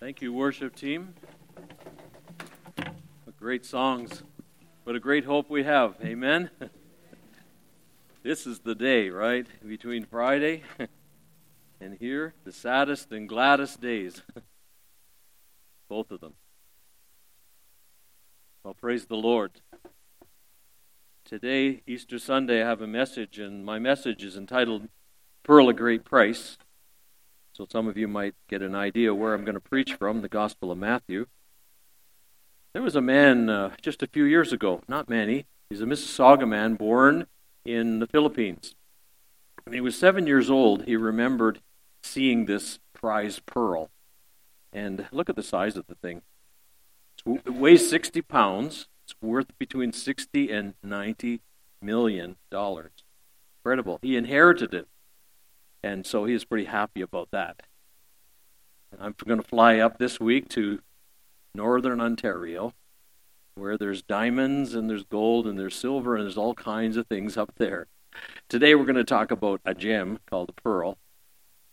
Thank you, worship team. What great songs. What a great hope we have. Amen. this is the day, right? Between Friday and here, the saddest and gladdest days. Both of them. Well, praise the Lord. Today, Easter Sunday, I have a message, and my message is entitled Pearl of Great Price. So some of you might get an idea where I'm going to preach from the Gospel of Matthew. There was a man uh, just a few years ago, not many. He's a Mississauga man born in the Philippines. When he was seven years old, he remembered seeing this prize pearl. And look at the size of the thing. It weighs 60 pounds. It's worth between 60 and 90 million dollars. Incredible. He inherited it and so he is pretty happy about that. I'm going to fly up this week to northern Ontario, where there's diamonds and there's gold and there's silver and there's all kinds of things up there. Today we're going to talk about a gem called the pearl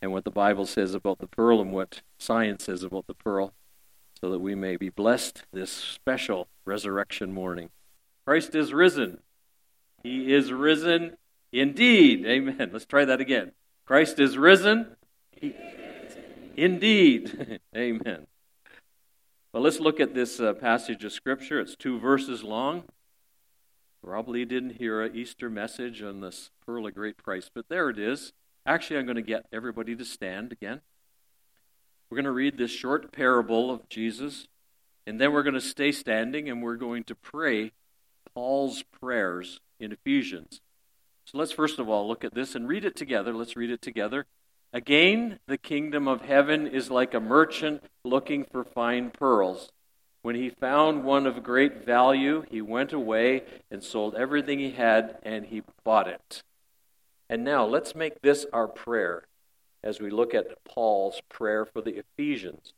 and what the Bible says about the pearl and what science says about the pearl so that we may be blessed this special resurrection morning. Christ is risen. He is risen indeed. Amen. Let's try that again. Christ is risen. Indeed. Amen. Well, let's look at this uh, passage of Scripture. It's two verses long. Probably didn't hear an Easter message on this pearl of great price, but there it is. Actually, I'm going to get everybody to stand again. We're going to read this short parable of Jesus, and then we're going to stay standing and we're going to pray Paul's prayers in Ephesians. So let's first of all look at this and read it together. Let's read it together. Again, the kingdom of heaven is like a merchant looking for fine pearls. When he found one of great value, he went away and sold everything he had and he bought it. And now let's make this our prayer as we look at Paul's prayer for the Ephesians.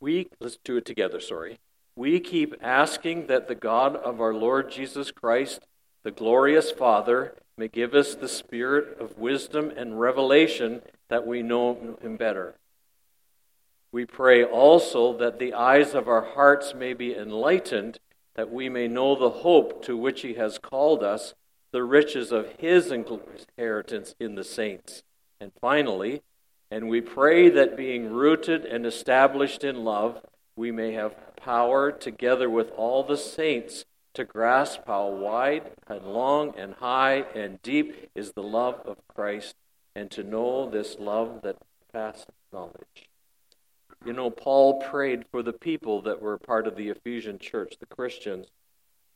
We, let's do it together, sorry. We keep asking that the God of our Lord Jesus Christ the glorious Father may give us the spirit of wisdom and revelation that we know him better. We pray also that the eyes of our hearts may be enlightened, that we may know the hope to which he has called us, the riches of his inheritance in the saints. And finally, and we pray that being rooted and established in love, we may have power, together with all the saints, to grasp how wide and long and high and deep is the love of Christ, and to know this love that passes knowledge. You know, Paul prayed for the people that were part of the Ephesian church, the Christians,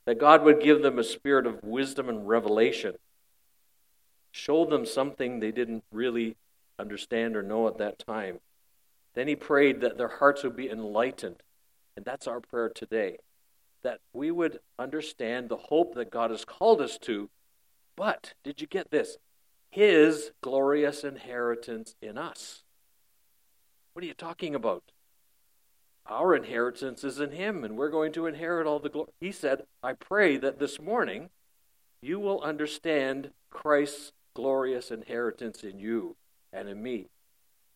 that God would give them a spirit of wisdom and revelation, show them something they didn't really understand or know at that time. Then he prayed that their hearts would be enlightened. And that's our prayer today that we would understand the hope that God has called us to. But did you get this? His glorious inheritance in us. What are you talking about? Our inheritance is in Him, and we're going to inherit all the glory. He said, I pray that this morning you will understand Christ's glorious inheritance in you and in me.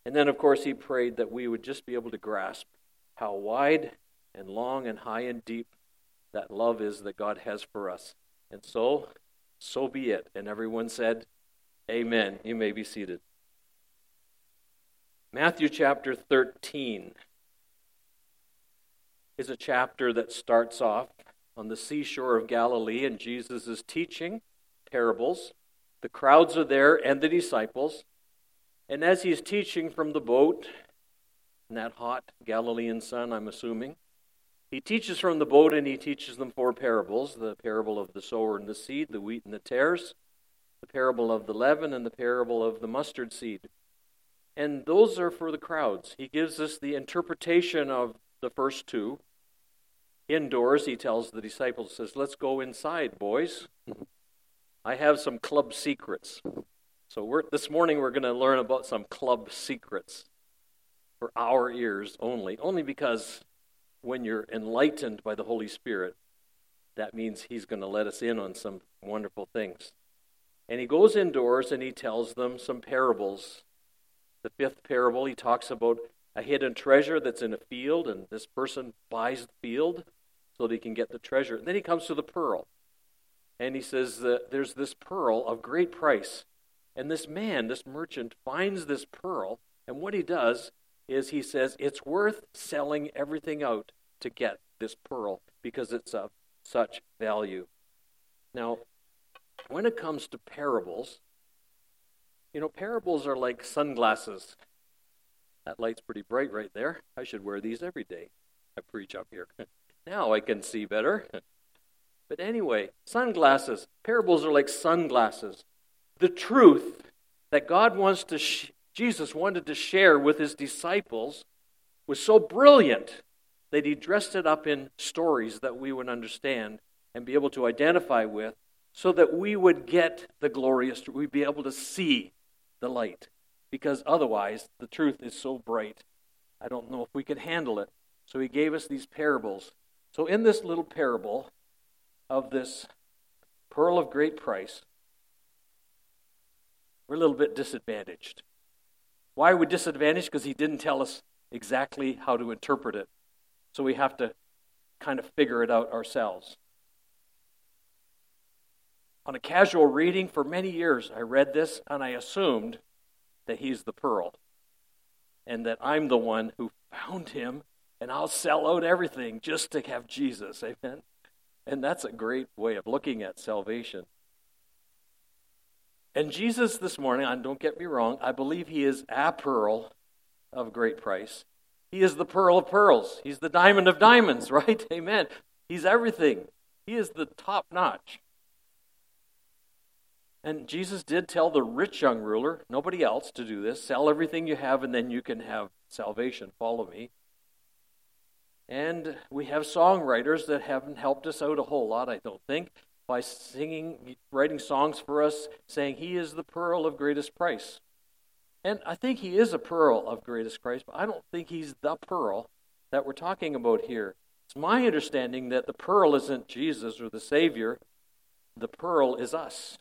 And then, of course, he prayed that we would just be able to grasp how wide and long and high and deep that love is that God has for us. And so, so be it. And everyone said, Amen. You may be seated. Matthew chapter 13 is a chapter that starts off on the seashore of Galilee, and Jesus is teaching parables. The crowds are there and the disciples. And as he's teaching from the boat in that hot Galilean sun, I'm assuming, he teaches from the boat and he teaches them four parables the parable of the sower and the seed, the wheat and the tares, the parable of the leaven, and the parable of the mustard seed. And those are for the crowds. He gives us the interpretation of the first two. Indoors, he tells the disciples, says, Let's go inside, boys. I have some club secrets. So this morning we're going to learn about some club secrets for our ears only, only because when you're enlightened by the Holy Spirit, that means He's going to let us in on some wonderful things. And He goes indoors and He tells them some parables. The fifth parable, He talks about a hidden treasure that's in a field, and this person buys the field so that he can get the treasure. And then he comes to the pearl, and he says that there's this pearl of great price. And this man, this merchant, finds this pearl, and what he does is he says it's worth selling everything out to get this pearl because it's of such value. Now, when it comes to parables, you know, parables are like sunglasses. That light's pretty bright right there. I should wear these every day. I preach up here. now I can see better. but anyway, sunglasses. Parables are like sunglasses. The truth that God wants to, Jesus wanted to share with his disciples was so brilliant that he dressed it up in stories that we would understand and be able to identify with so that we would get the glorious, we'd be able to see the light. Because otherwise, the truth is so bright. I don't know if we could handle it. So he gave us these parables. So, in this little parable of this pearl of great price, we're a little bit disadvantaged. Why are we disadvantaged? Because he didn't tell us exactly how to interpret it. So we have to kind of figure it out ourselves. On a casual reading for many years, I read this and I assumed that he's the pearl and that I'm the one who found him and I'll sell out everything just to have Jesus. Amen. And that's a great way of looking at salvation. And Jesus this morning, and don't get me wrong, I believe he is a pearl of great price. He is the pearl of pearls. He's the diamond of diamonds, right? Amen. He's everything. He is the top notch. And Jesus did tell the rich young ruler, nobody else, to do this sell everything you have, and then you can have salvation. Follow me. And we have songwriters that haven't helped us out a whole lot, I don't think by singing, writing songs for us, saying he is the pearl of greatest price. And I think he is a pearl of greatest price, but I don't think he's the pearl that we're talking about here. It's my understanding that the pearl isn't Jesus or the Savior, the pearl is us.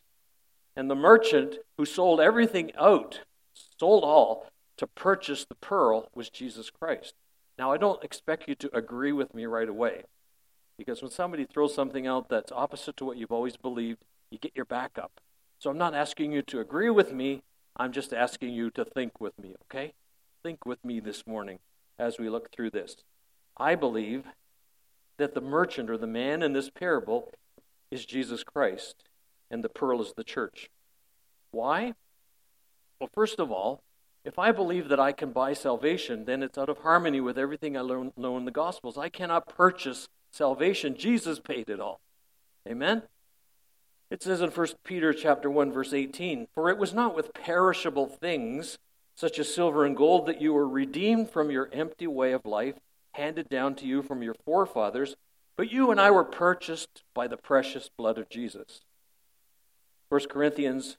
And the merchant who sold everything out, sold all, to purchase the pearl was Jesus Christ. Now, I don't expect you to agree with me right away. Because when somebody throws something out that's opposite to what you've always believed, you get your back up. So I'm not asking you to agree with me. I'm just asking you to think with me, okay? Think with me this morning as we look through this. I believe that the merchant or the man in this parable is Jesus Christ, and the pearl is the church. Why? Well, first of all, if I believe that I can buy salvation, then it's out of harmony with everything I know in the Gospels. I cannot purchase salvation. Jesus paid it all. Amen? It says in 1 Peter chapter 1 verse 18, "For it was not with perishable things such as silver and gold that you were redeemed from your empty way of life handed down to you from your forefathers, but you and I were purchased by the precious blood of Jesus." 1 Corinthians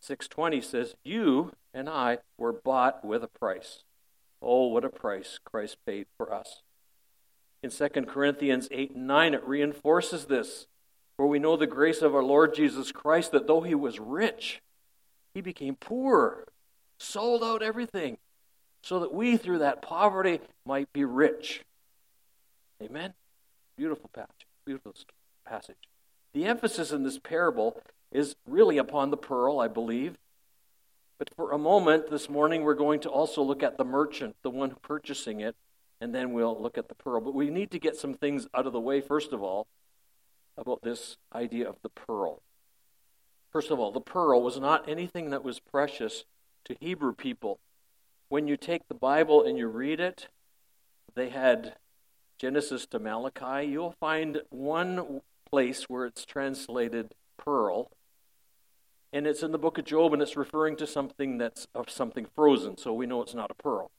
6:20 says, "You and I were bought with a price." Oh, what a price Christ paid for us. In 2 Corinthians 8 and 9, it reinforces this. For we know the grace of our Lord Jesus Christ, that though he was rich, he became poor, sold out everything, so that we through that poverty might be rich. Amen? Beautiful passage. Beautiful passage. The emphasis in this parable is really upon the pearl, I believe. But for a moment this morning, we're going to also look at the merchant, the one purchasing it, and then we'll look at the pearl. But we need to get some things out of the way, first of all, about this idea of the pearl. First of all, the pearl was not anything that was precious to Hebrew people. When you take the Bible and you read it, they had Genesis to Malachi. You'll find one place where it's translated pearl, and it's in the book of Job, and it's referring to something that's of something frozen, so we know it's not a pearl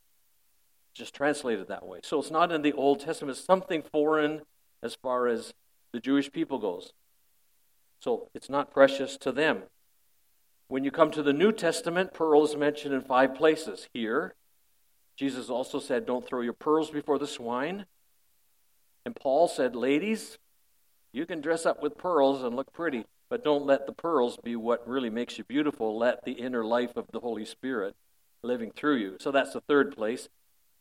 just translated that way. So it's not in the Old Testament, it's something foreign as far as the Jewish people goes. So it's not precious to them. When you come to the New Testament, pearl is mentioned in five places. Here, Jesus also said, Don't throw your pearls before the swine. And Paul said, Ladies, you can dress up with pearls and look pretty, but don't let the pearls be what really makes you beautiful. Let the inner life of the Holy Spirit living through you. So that's the third place.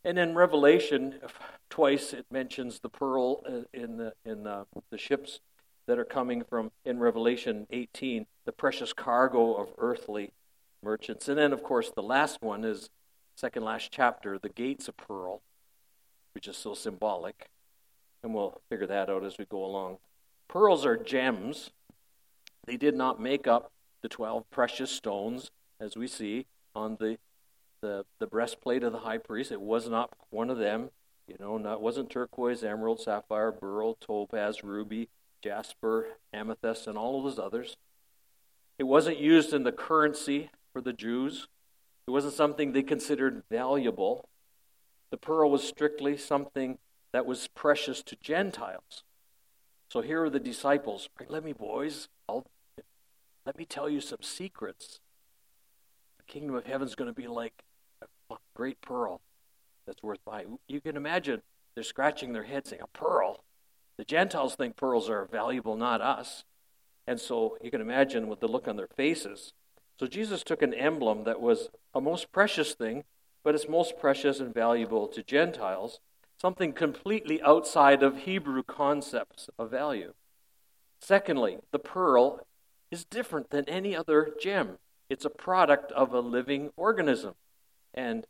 And in Revelation, twice it mentions the pearl uh, in the in the, the ships that are coming from in Revelation 18, the precious cargo of earthly merchants. And then, of course, the last one is second last chapter, the gates of pearl, which is so symbolic. And we'll figure that out as we go along. Pearls are gems. They did not make up the 12 precious stones, as we see on the, the, the breastplate of the high priest. It was not one of them. You know, not, wasn't turquoise, emerald, sapphire, beryl, topaz, ruby, jasper, amethyst, and all of those others. It wasn't used in the currency for the Jews. It wasn't something they considered valuable. The pearl was strictly something that was precious to Gentiles. So here are the disciples. Let me, boys, I'll, let me tell you some secrets. The kingdom of heaven is going to be like great pearl that's worth buying. You can imagine they're scratching their head saying, A pearl? The Gentiles think pearls are valuable, not us. And so you can imagine with the look on their faces. So Jesus took an emblem that was a most precious thing, but it's most precious and valuable to Gentiles something completely outside of Hebrew concepts of value. Secondly, the pearl is different than any other gem. It's a product of a living organism. And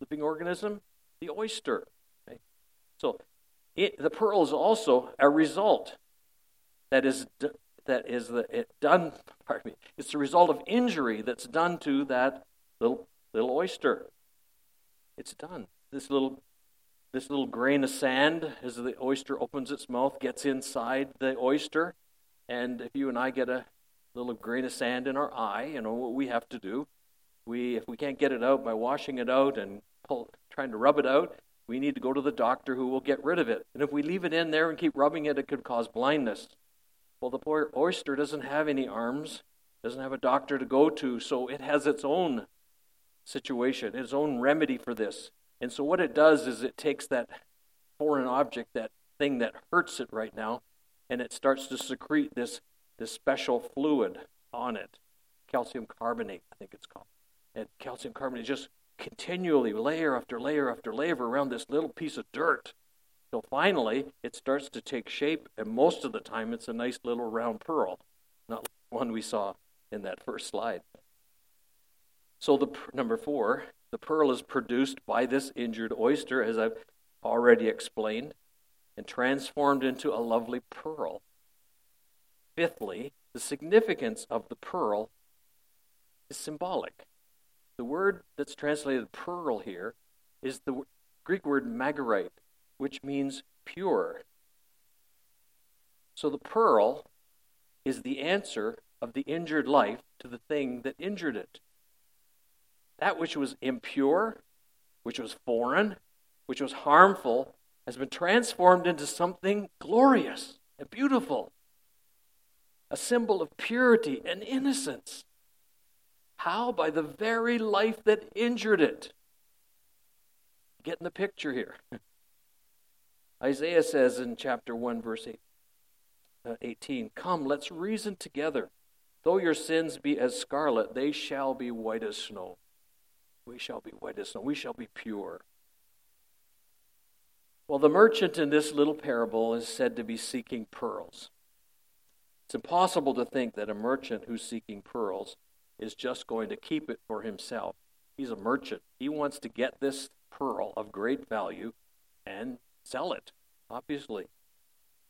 living organism, the oyster. Okay? So it, the pearl is also a result that is that is the, it done. Pardon me. It's the result of injury that's done to that little little oyster. It's done. This little this little grain of sand, as the oyster opens its mouth, gets inside the oyster. And if you and I get a little grain of sand in our eye, you know what we have to do. We, if we can't get it out by washing it out and pull, trying to rub it out, we need to go to the doctor who will get rid of it. And if we leave it in there and keep rubbing it, it could cause blindness. Well, the poor oyster doesn't have any arms, doesn't have a doctor to go to, so it has its own situation, its own remedy for this. And so what it does is it takes that foreign object, that thing that hurts it right now, and it starts to secrete this, this special fluid on it. Calcium carbonate, I think it's called. And calcium carbonate just continually, layer after layer after layer around this little piece of dirt. So finally, it starts to take shape, and most of the time, it's a nice little round pearl, not like the one we saw in that first slide. So the number four, the pearl is produced by this injured oyster, as I've already explained, and transformed into a lovely pearl. Fifthly, the significance of the pearl is symbolic. The word that's translated pearl here is the Greek word margarite, which means pure. So the pearl is the answer of the injured life to the thing that injured it. That which was impure, which was foreign, which was harmful, has been transformed into something glorious and beautiful. A symbol of purity and innocence. How? By the very life that injured it. Getting the picture here. Isaiah says in chapter 1, verse 8, uh, 18 Come, let's reason together. Though your sins be as scarlet, they shall be white as snow. We shall be white as snow. We shall be pure. Well, the merchant in this little parable is said to be seeking pearls. It's impossible to think that a merchant who's seeking pearls is just going to keep it for himself. He's a merchant. He wants to get this pearl of great value and sell it, obviously,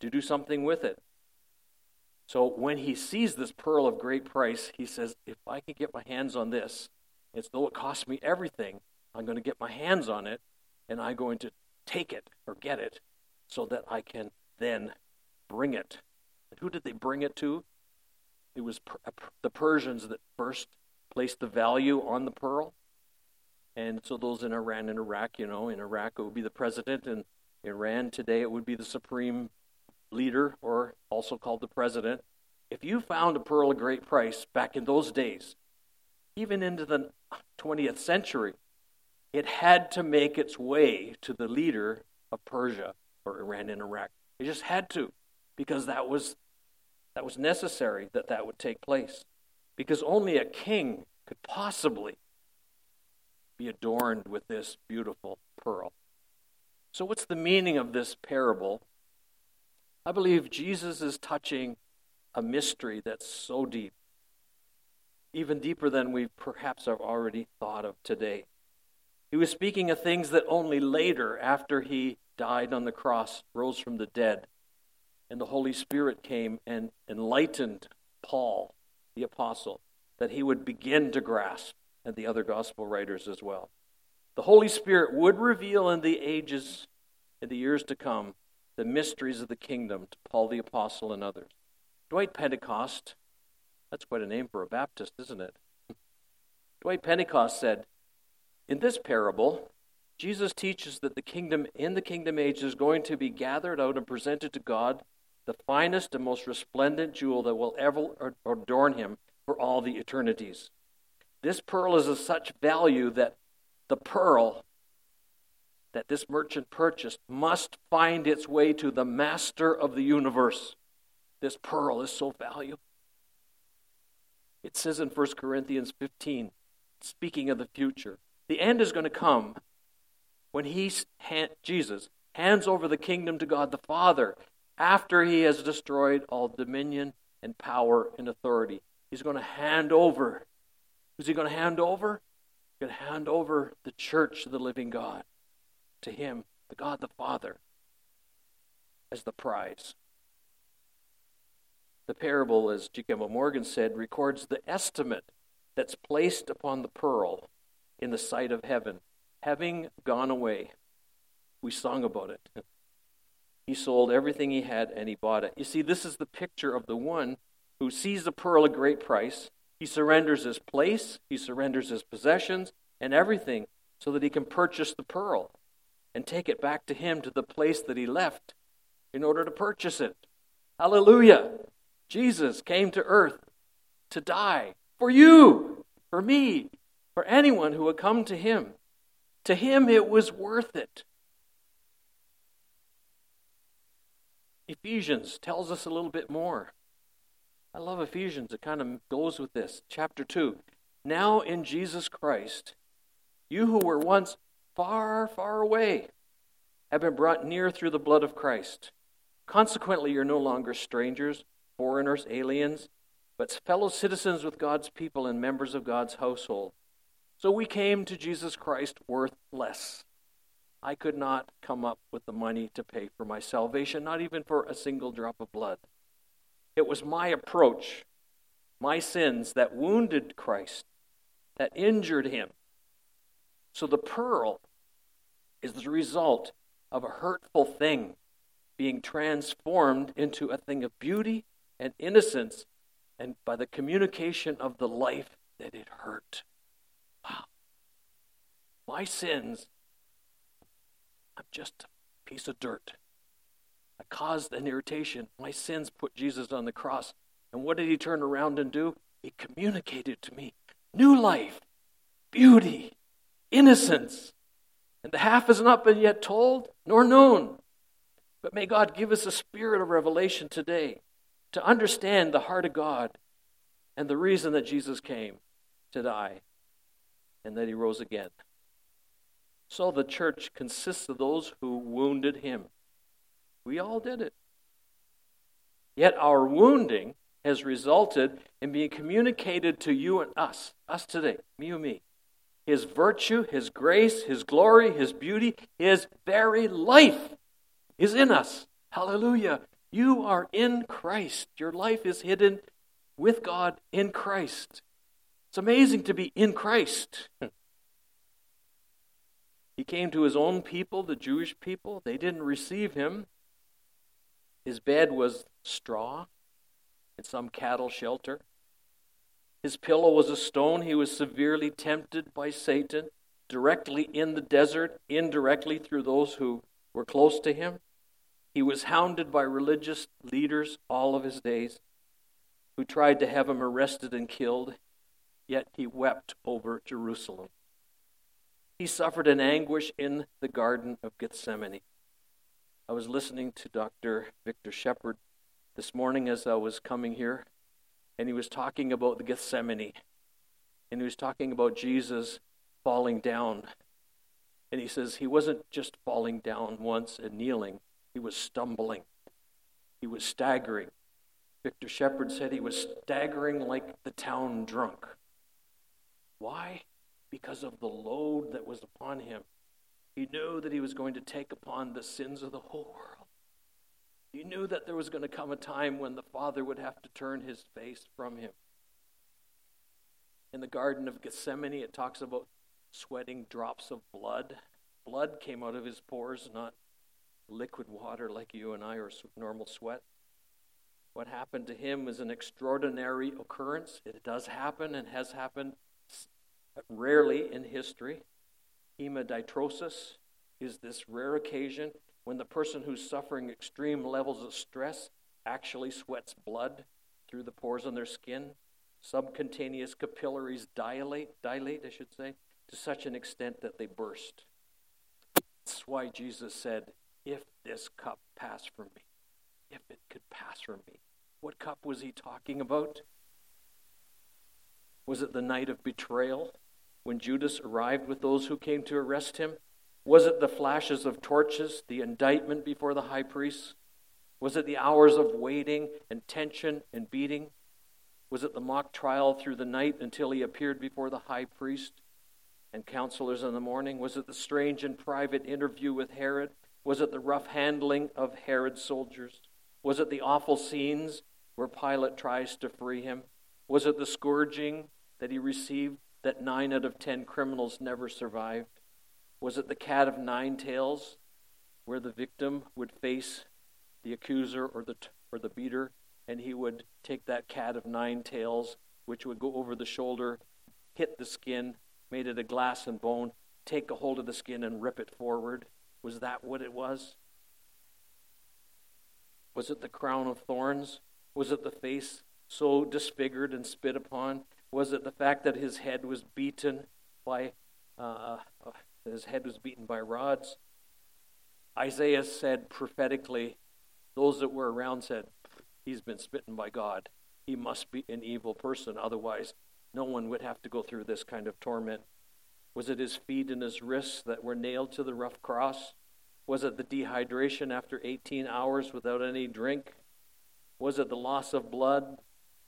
to do something with it. So when he sees this pearl of great price, he says, If I can get my hands on this, it's though it costs me everything, I'm going to get my hands on it and I'm going to take it or get it so that I can then bring it. And who did they bring it to? It was the Persians that first placed the value on the pearl. And so those in Iran and Iraq, you know, in Iraq it would be the president, and Iran today it would be the supreme leader, or also called the president. If you found a pearl of great price back in those days, even into the 20th century, it had to make its way to the leader of Persia or Iran and Iraq. It just had to, because that was that was necessary that that would take place, because only a king could possibly be adorned with this beautiful pearl. So, what's the meaning of this parable? I believe Jesus is touching a mystery that's so deep, even deeper than we perhaps have already thought of today. He was speaking of things that only later, after he died on the cross, rose from the dead, and the Holy Spirit came and enlightened Paul, the apostle, that he would begin to grasp, and the other gospel writers as well. The Holy Spirit would reveal in the ages, in the years to come, the mysteries of the kingdom to Paul the apostle and others. Dwight Pentecost, that's quite a name for a Baptist, isn't it? Dwight Pentecost said, In this parable, Jesus teaches that the kingdom in the kingdom age is going to be gathered out and presented to God, the finest and most resplendent jewel that will ever adorn him for all the eternities. This pearl is of such value that the pearl that this merchant purchased must find its way to the master of the universe. This pearl is so valuable. It says in 1 Corinthians 15, speaking of the future, the end is going to come when he, Jesus, hands over the kingdom to God the Father after he has destroyed all dominion and power and authority. He's going to hand over. Who's he going to hand over? He's going to hand over the church of the living God to him, the God the Father, as the prize. The parable, as G. Morgan said, records the estimate that's placed upon the pearl in the sight of heaven having gone away. We sung about it. He sold everything he had and he bought it. You see, this is the picture of the one who sees the pearl a great price. He surrenders his place, he surrenders his possessions and everything so that he can purchase the pearl and take it back to him to the place that he left in order to purchase it. Hallelujah! Jesus came to earth to die for you, for me, for anyone who would come to him. To him, it was worth it. Ephesians tells us a little bit more. I love Ephesians. It kind of goes with this. Chapter 2. Now in Jesus Christ, you who were once far, far away have been brought near through the blood of Christ. Consequently, you're no longer strangers, foreigners, aliens, but fellow citizens with God's people and members of God's household so we came to Jesus Christ worth less. I could not come up with the money to pay for my salvation, not even for a single drop of blood. It was my approach, my sins, that wounded Christ, that injured him. So the pearl is the result of a hurtful thing being transformed into a thing of beauty and innocence, and by the communication of the life that it hurt. Wow. My sins, I'm just a piece of dirt. I caused an irritation. My sins put Jesus on the cross. And what did he turn around and do? He communicated to me new life, beauty, innocence. And the half has not been yet told nor known. But may God give us a spirit of revelation today to understand the heart of God and the reason that Jesus came to die and that he rose again. So the church consists of those who wounded him. We all did it. Yet our wounding has resulted in being communicated to you and us, us today, me and me. His virtue, His grace, His glory, His beauty, His very life is in us. Hallelujah. You are in Christ. Your life is hidden with God in Christ. It's amazing to be in Christ. he came to his own people, the Jewish people. They didn't receive him. His bed was straw in some cattle shelter. His pillow was a stone. He was severely tempted by Satan, directly in the desert, indirectly through those who were close to him. He was hounded by religious leaders all of his days who tried to have him arrested and killed yet he wept over Jerusalem. He suffered an anguish in the Garden of Gethsemane. I was listening to Dr. Victor Shepherd this morning as I was coming here, and he was talking about the Gethsemane. And he was talking about Jesus falling down. And he says he wasn't just falling down once and kneeling, he was stumbling, he was staggering. Victor Shepherd said he was staggering like the town drunk. Why? Because of the load that was upon him. He knew that he was going to take upon the sins of the whole world. He knew that there was going to come a time when the Father would have to turn his face from him. In the Garden of Gethsemane, it talks about sweating drops of blood. Blood came out of his pores, not liquid water like you and I or normal sweat. What happened to him was an extraordinary occurrence. It does happen and has happened rarely in history. Hemodiatrosis is this rare occasion when the person who's suffering extreme levels of stress actually sweats blood through the pores on their skin. Subcutaneous capillaries dilate, dilate, I should say, to such an extent that they burst. That's why Jesus said, If this cup pass from me, if it could pass from me. What cup was he talking about? Was it the night of betrayal when Judas arrived with those who came to arrest him? Was it the flashes of torches, the indictment before the high priest? Was it the hours of waiting and tension and beating? Was it the mock trial through the night until he appeared before the high priest and counselors in the morning? Was it the strange and private interview with Herod? Was it the rough handling of Herod's soldiers? Was it the awful scenes where Pilate tries to free him? Was it the scourging that he received that nine out of ten criminals never survived? Was it the cat of nine tails where the victim would face the accuser or the, or the beater and he would take that cat of nine tails, which would go over the shoulder, hit the skin, made it a glass and bone, take a hold of the skin and rip it forward? Was that what it was? Was it the crown of thorns? Was it the face so disfigured and spit upon? Was it the fact that his head was beaten by uh, uh his head was beaten by rods? Isaiah said prophetically, those that were around said, He's been smitten by God. He must be an evil person. Otherwise, no one would have to go through this kind of torment. Was it his feet and his wrists that were nailed to the rough cross? Was it the dehydration after 18 hours without any drink? Was it the loss of blood,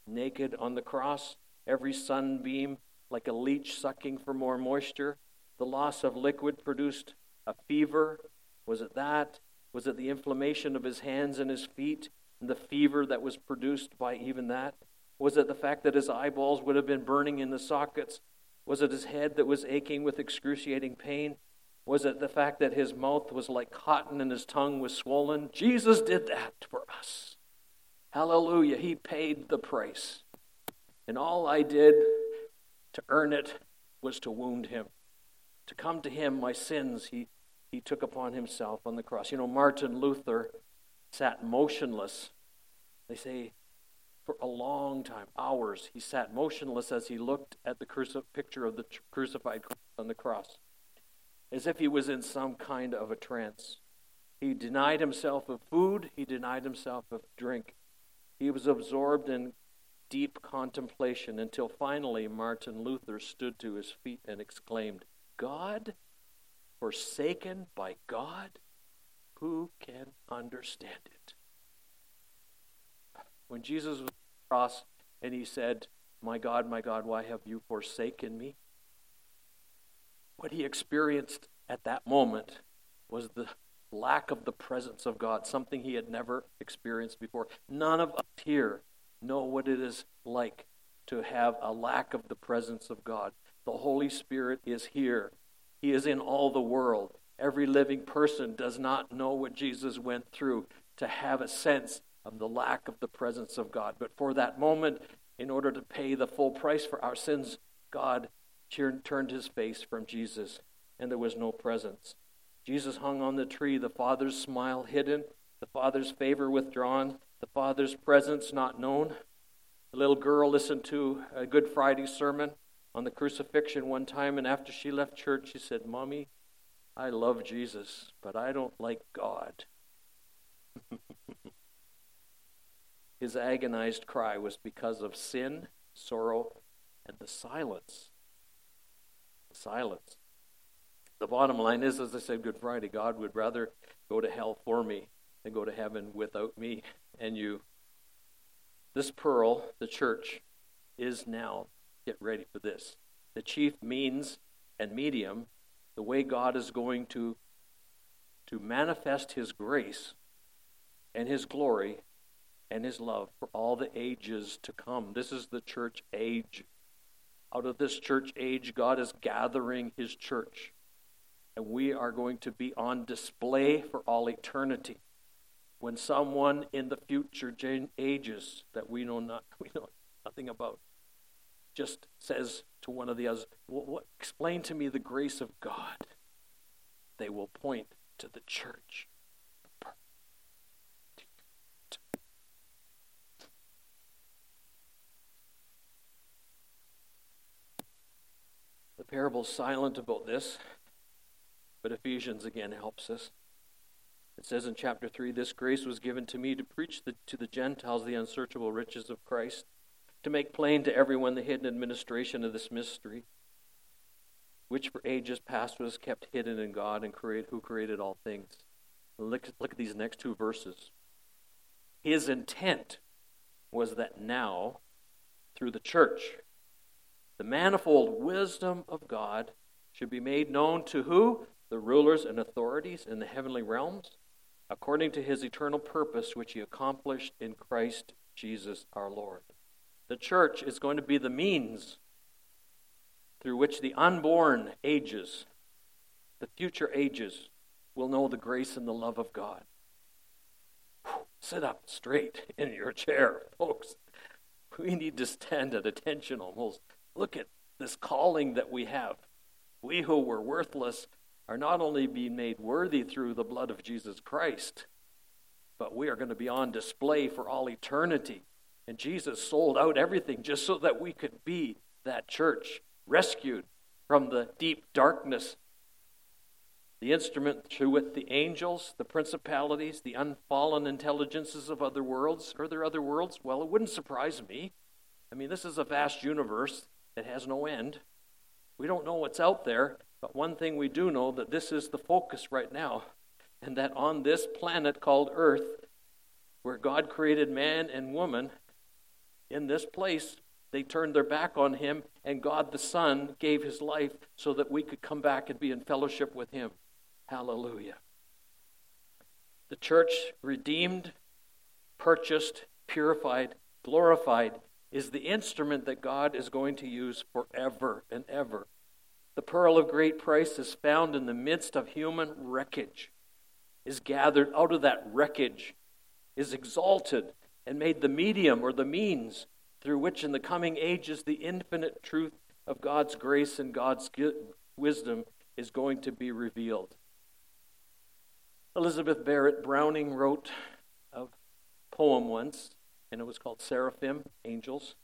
naked on the cross, every sunbeam like a leech sucking for more moisture? The loss of liquid produced a fever. Was it that? Was it the inflammation of his hands and his feet and the fever that was produced by even that? Was it the fact that his eyeballs would have been burning in the sockets? Was it his head that was aching with excruciating pain? Was it the fact that his mouth was like cotton and his tongue was swollen? Jesus did that for us. Hallelujah. He paid the price. And all I did to earn it was to wound him. To come to him, my sins, he, he took upon himself on the cross. You know, Martin Luther sat motionless. They say for a long time, hours, he sat motionless as he looked at the cruci- picture of the crucified on the cross, as if he was in some kind of a trance. He denied himself of food, he denied himself of drink. He was absorbed in deep contemplation until finally Martin Luther stood to his feet and exclaimed, God? Forsaken by God? Who can understand it? When Jesus was on the cross and he said, My God, my God, why have you forsaken me? What he experienced at that moment was the lack of the presence of God, something he had never experienced before. None of us here know what it is like to have a lack of the presence of God. The Holy Spirit is here, He is in all the world. Every living person does not know what Jesus went through to have a sense of the lack of the presence of God. But for that moment, in order to pay the full price for our sins, God turned his face from Jesus, and there was no presence. Jesus hung on the tree, the Father's smile hidden, the Father's favor withdrawn, the Father's presence not known. A little girl listened to a Good Friday sermon on the crucifixion one time, and after she left church, she said, Mommy, I love Jesus, but I don't like God. His agonized cry was because of sin, sorrow, and the silence. The silence. The bottom line is, as I said Good Friday, God would rather go to hell for me than go to heaven without me and you. This pearl, the church, is now, get ready for this, the chief means and medium, the way God is going to, to manifest His grace and His glory and His love for all the ages to come. This is the church age. Out of this church age, God is gathering His church. And we are going to be on display for all eternity. When someone in the future ages that we know not we know nothing about just says to one of the others, what, what, explain to me the grace of God, they will point to the church. The parable's silent about this, but Ephesians again helps us. It says in chapter 3 This grace was given to me to preach the, to the Gentiles the unsearchable riches of Christ to make plain to everyone the hidden administration of this mystery, which for ages past was kept hidden in God and create, who created all things. Look, look at these next two verses. His intent was that now, through the church, the manifold wisdom of God should be made known to who? The rulers and authorities in the heavenly realms, according to his eternal purpose, which he accomplished in Christ Jesus our Lord. The church is going to be the means through which the unborn ages, the future ages, will know the grace and the love of God. Sit up straight in your chair, folks. We need to stand at attention almost. Look at this calling that we have. We who were worthless are not only being made worthy through the blood of Jesus Christ, but we are going to be on display for all eternity and Jesus sold out everything just so that we could be that church, rescued from the deep darkness. The instrument through which the angels, the principalities, the unfallen intelligences of other worlds, are there other worlds? Well, it wouldn't surprise me. I mean, this is a vast universe that has no end. We don't know what's out there, but one thing we do know that this is the focus right now, and that on this planet called Earth, where God created man and woman, in this place, they turned their back on him, and God the Son gave his life so that we could come back and be in fellowship with him. Hallelujah. The church, redeemed, purchased, purified, glorified, is the instrument that God is going to use forever and ever. The pearl of great price is found in the midst of human wreckage, is gathered out of that wreckage, is exalted, and made the medium or the means through which in the coming ages the infinite truth of God's grace and God's wisdom is going to be revealed. Elizabeth Barrett Browning wrote a poem once, and it was called Seraphim, Angels.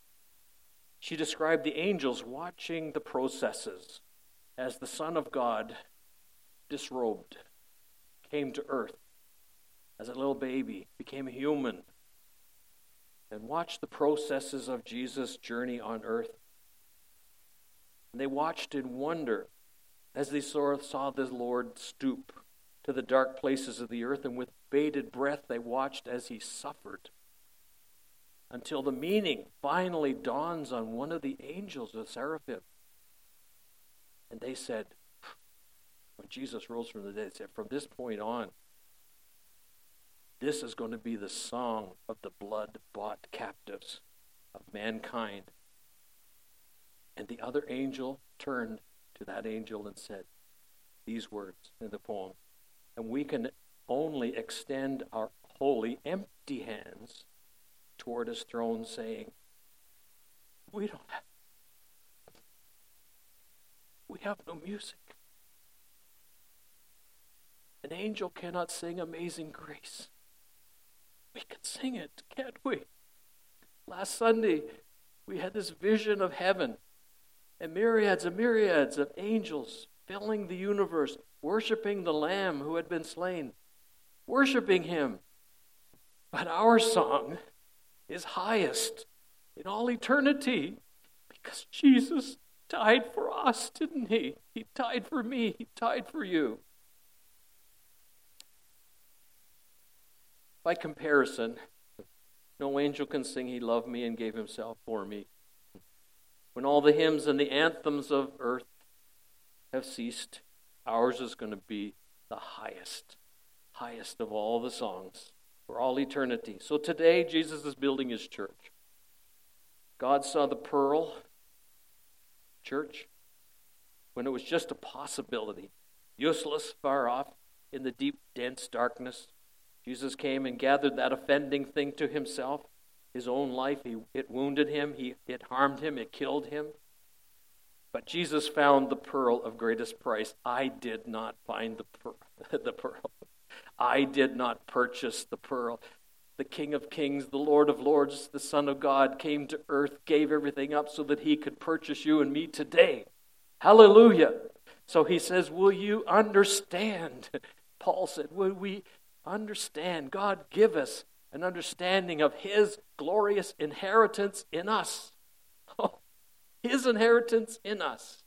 She described the angels watching the processes as the Son of God disrobed, came to earth as a little baby, became human, and watched the processes of Jesus' journey on earth. And they watched in wonder as they saw, saw the Lord stoop to the dark places of the earth, and with bated breath they watched as he suffered until the meaning finally dawns on one of the angels, the seraphim. And they said, when Jesus rose from the dead, said, from this point on, this is going to be the song of the blood bought captives of mankind. And the other angel turned to that angel and said these words in the poem. And we can only extend our holy, empty hands toward his throne, saying, We don't have, we have no music. An angel cannot sing Amazing Grace. We can sing it, can't we? Last Sunday, we had this vision of heaven and myriads and myriads of angels filling the universe, worshiping the Lamb who had been slain, worshiping Him. But our song is highest in all eternity because Jesus died for us, didn't he? He died for me, he died for you. By comparison, no angel can sing, He loved me and gave Himself for me. When all the hymns and the anthems of earth have ceased, ours is going to be the highest, highest of all the songs for all eternity. So today, Jesus is building His church. God saw the pearl, church, when it was just a possibility, useless, far off, in the deep, dense darkness. Jesus came and gathered that offending thing to himself. His own life, he, it wounded him, he, it harmed him, it killed him. But Jesus found the pearl of greatest price. I did not find the, per- the pearl. I did not purchase the pearl. The King of Kings, the Lord of Lords, the Son of God came to earth, gave everything up so that he could purchase you and me today. Hallelujah. So he says, Will you understand? Paul said, Will we understand. God give us an understanding of His glorious inheritance in us. Oh, his inheritance in us.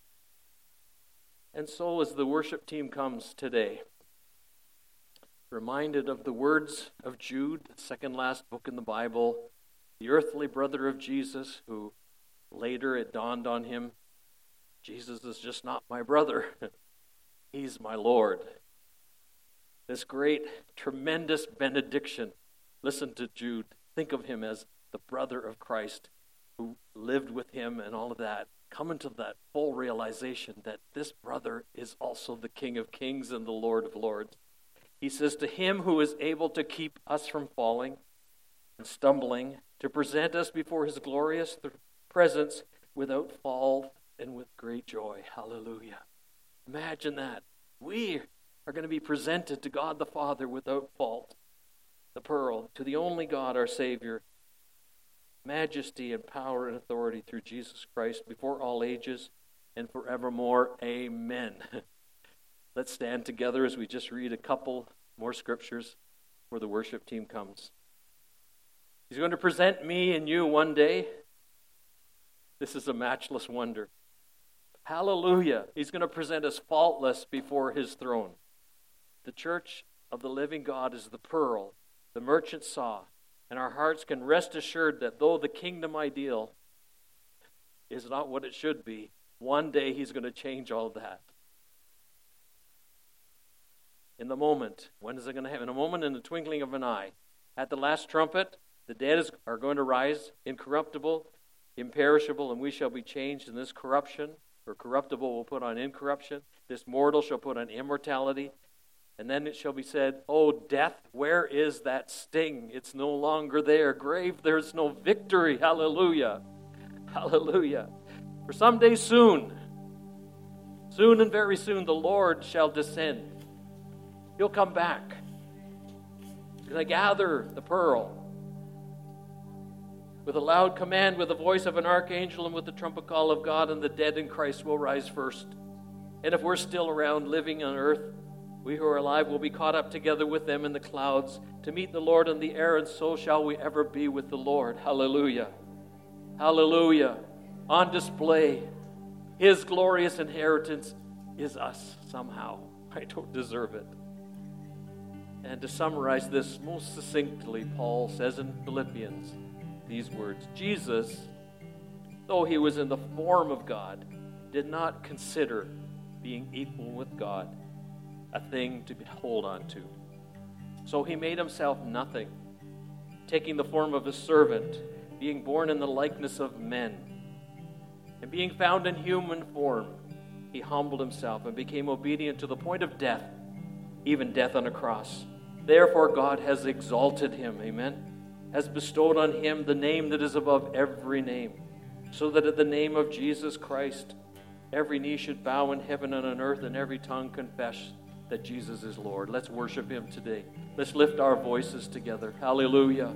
And so, as the worship team comes today, reminded of the words of Jude, the second last book in the Bible, the earthly brother of Jesus, who later it dawned on him Jesus is just not my brother, he's my Lord this great, tremendous benediction. Listen to Jude. Think of him as the brother of Christ who lived with him and all of that. Come into that full realization that this brother is also the King of Kings and the Lord of Lords. He says, To him who is able to keep us from falling and stumbling, to present us before his glorious presence without fall and with great joy. Hallelujah. Imagine that. We are going to be presented to God the Father without fault. The pearl, to the only God, our Savior, majesty and power and authority through Jesus Christ before all ages and forevermore. Amen. Let's stand together as we just read a couple more scriptures before the worship team comes. He's going to present me and you one day. This is a matchless wonder. Hallelujah. He's going to present us faultless before his throne. The church of the living God is the pearl the merchant saw, and our hearts can rest assured that though the kingdom ideal is not what it should be, one day he's going to change all that. In the moment, when is it going to happen? In a moment, in the twinkling of an eye. At the last trumpet, the dead is, are going to rise incorruptible, imperishable, and we shall be changed in this corruption. or corruptible will put on incorruption, this mortal shall put on immortality. And then it shall be said, Oh, death, where is that sting? It's no longer there. Grave, there's no victory. Hallelujah. Hallelujah. For someday soon, soon and very soon, the Lord shall descend. He'll come back. Going to gather the pearl with a loud command, with the voice of an archangel, and with the trumpet call of God, and the dead in Christ will rise first. And if we're still around living on earth, we who are alive will be caught up together with them in the clouds to meet the Lord in the air, and so shall we ever be with the Lord. Hallelujah. Hallelujah. On display, His glorious inheritance is us somehow. I don't deserve it. And to summarize this most succinctly, Paul says in Philippians these words Jesus, though he was in the form of God, did not consider being equal with God a thing to hold on to. So he made himself nothing, taking the form of a servant, being born in the likeness of men. And being found in human form, he humbled himself and became obedient to the point of death, even death on a cross. Therefore, God has exalted him, amen, has bestowed on him the name that is above every name, so that at the name of Jesus Christ, every knee should bow in heaven and on earth, and every tongue confess that Jesus is Lord. Let's worship Him today. Let's lift our voices together. Hallelujah.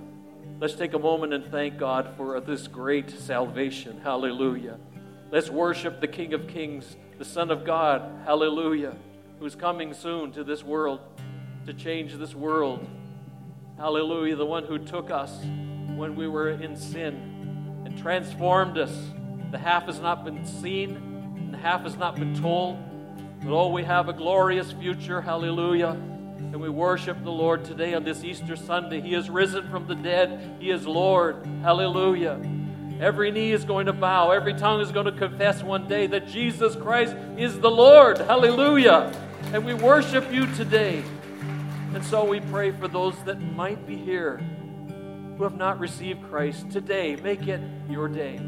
Let's take a moment and thank God for this great salvation. Hallelujah. Let's worship the King of Kings, the Son of God. Hallelujah. Who's coming soon to this world to change this world. Hallelujah. The one who took us when we were in sin and transformed us. The half has not been seen and the half has not been told. But oh, we have a glorious future. Hallelujah. And we worship the Lord today on this Easter Sunday. He is risen from the dead. He is Lord. Hallelujah. Every knee is going to bow. Every tongue is going to confess one day that Jesus Christ is the Lord. Hallelujah. And we worship you today. And so we pray for those that might be here who have not received Christ. Today, make it your day.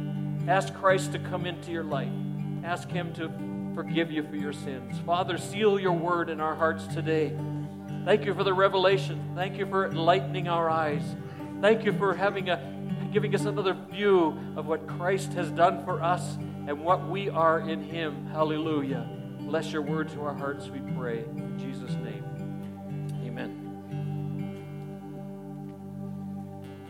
Ask Christ to come into your life. Ask Him to forgive you for your sins. Father, seal your word in our hearts today. Thank you for the revelation. Thank you for enlightening our eyes. Thank you for having a, giving us another view of what Christ has done for us and what we are in Him. Hallelujah. Bless your word to our hearts, we pray. In Jesus' name.